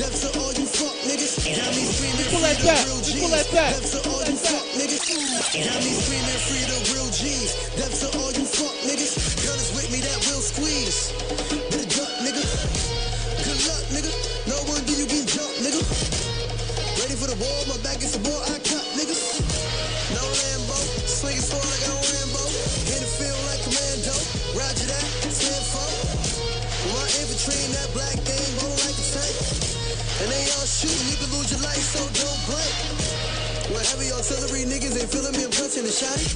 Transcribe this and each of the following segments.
To all you fuck niggas. Got me screaming free that the real G's. pull that to all you fuck niggas. Got me screaming free the real G's. To all you fuck niggas. Gunners with me that will squeeze. Better duck, nigga. Good luck, nigga. No one do you get jumped, nigga. Ready for the war, my back is the wall, I cut, nigga. No Lambo, swinging sword like I'm Rambo. In the field like commando. Roger that, stand for. My infantry in that black thing, tank. And they all shooting, you can lose your life, so don't blink. When heavy artillery niggas ain't feeling me, I'm touching the shotty.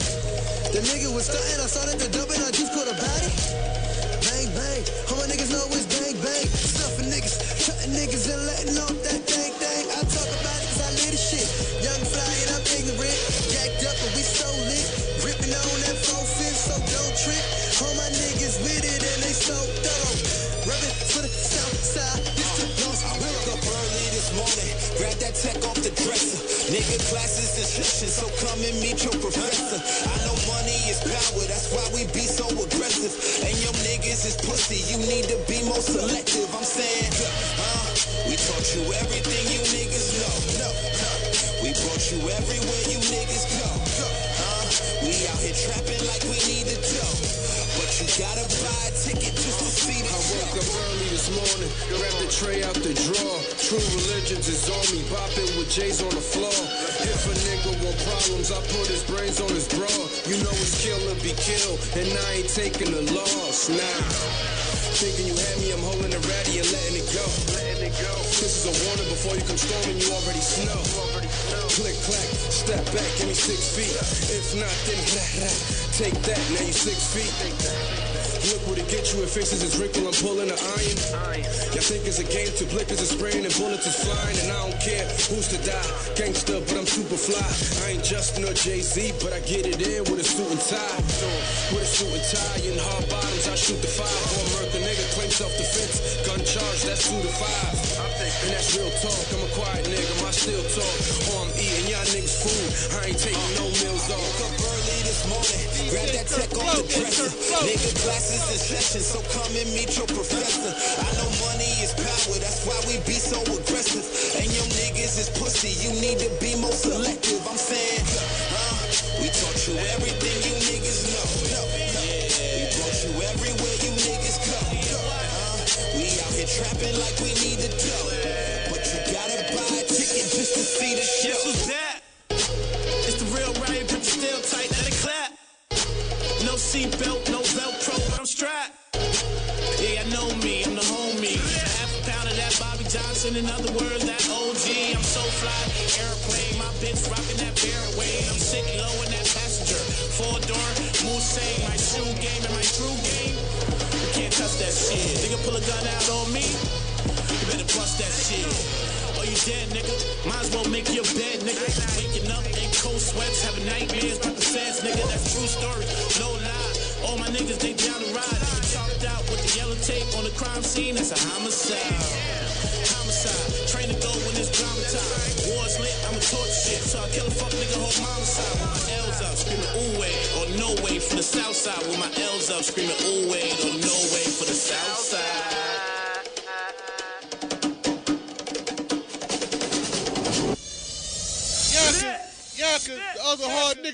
The nigga was stunting, I started to dump it, I just caught a body. Bang, bang, all my niggas know it's bang, bang. Stuffing niggas, cutting niggas and letting off that dang, dang. I talk about it cause I live the shit. Young fly and I'm ignorant. Jacked up but we so lit. Gripping on that phone fence, so don't trip. Grab that tech off the dresser. Nigga, classes in session, so come and meet your professor. I know money is power, that's why we be so aggressive. And your niggas is pussy, you need to be more selective. I'm saying, uh, we taught you everything you niggas know. No, no. We brought you everywhere you niggas go. Uh, we out here trapping like we need to dough. But you gotta buy a ticket just to see the I woke up early this morning, grabbed the tray out the drawer. True religions is on me, bopping with J's on the floor. If a nigga want problems, I put his brains on his bra. You know it's kill or be killed, and I ain't taking the loss. Nah. Thinking you had me, I'm holding it ready and letting it go. Letting it go. This is a warning before you come storming, you already snow. Click, clack, step back, give me six feet. If not, then blah, blah. Take that, now you six feet. Look what it get you, it fixes its wrinkle, I'm pulling the think it's a game, to blickers are spraying and bullets is flying, and I don't care who's to die. Gangsta, but I'm super fly. I ain't just no Jay-Z, but I get it in with a suit and tie. With a suit and tie and hard bottoms, I shoot the five. Or a nigga, claim self-defense. Gun charge, that's two to five. And that's real talk, I'm a quiet nigga, my still talk. Or I'm eating y'all niggas food, I ain't taking no meals off. Up early this morning, grab that tech off the dresser. Nigga, classes in session, so come and meet your professor. I know money is power, that's why we be so aggressive. And your niggas is pussy, you need to be more selective. I'm saying, uh, we taught you everything you niggas know. We brought you everywhere you niggas go. Uh, we out here trapping like we need the dough. But you gotta buy a ticket just to see the show. Velcro, but I'm strapped. Yeah, I know me, I'm the homie. Half a pound of that Bobby Johnson, in other words, that OG. I'm so fly, airplane, my bitch rocking that Fairway. I'm sitting low in that passenger. Four door, Moose, my shoe game and my true game. You can't touch that shit. Nigga pull a gun out on me, you better bust that shit. You dead, nigga? Might as well make your bed, nigga. Waking up in cold sweats, having nightmares about the feds, nigga. That's true story, niggas, they down to ride. Chalked out with the yellow tape on the crime scene. That's a homicide. Homicide. Train to go when it's drama time. War's lit, I'ma torch shit. So I kill a fuck nigga, whole mama side. With my L's up, screaming ooh way or no way for the south side. With my L's up, screaming ooh way or no way for the south side. Y'all can, y'all can, all the hard niggas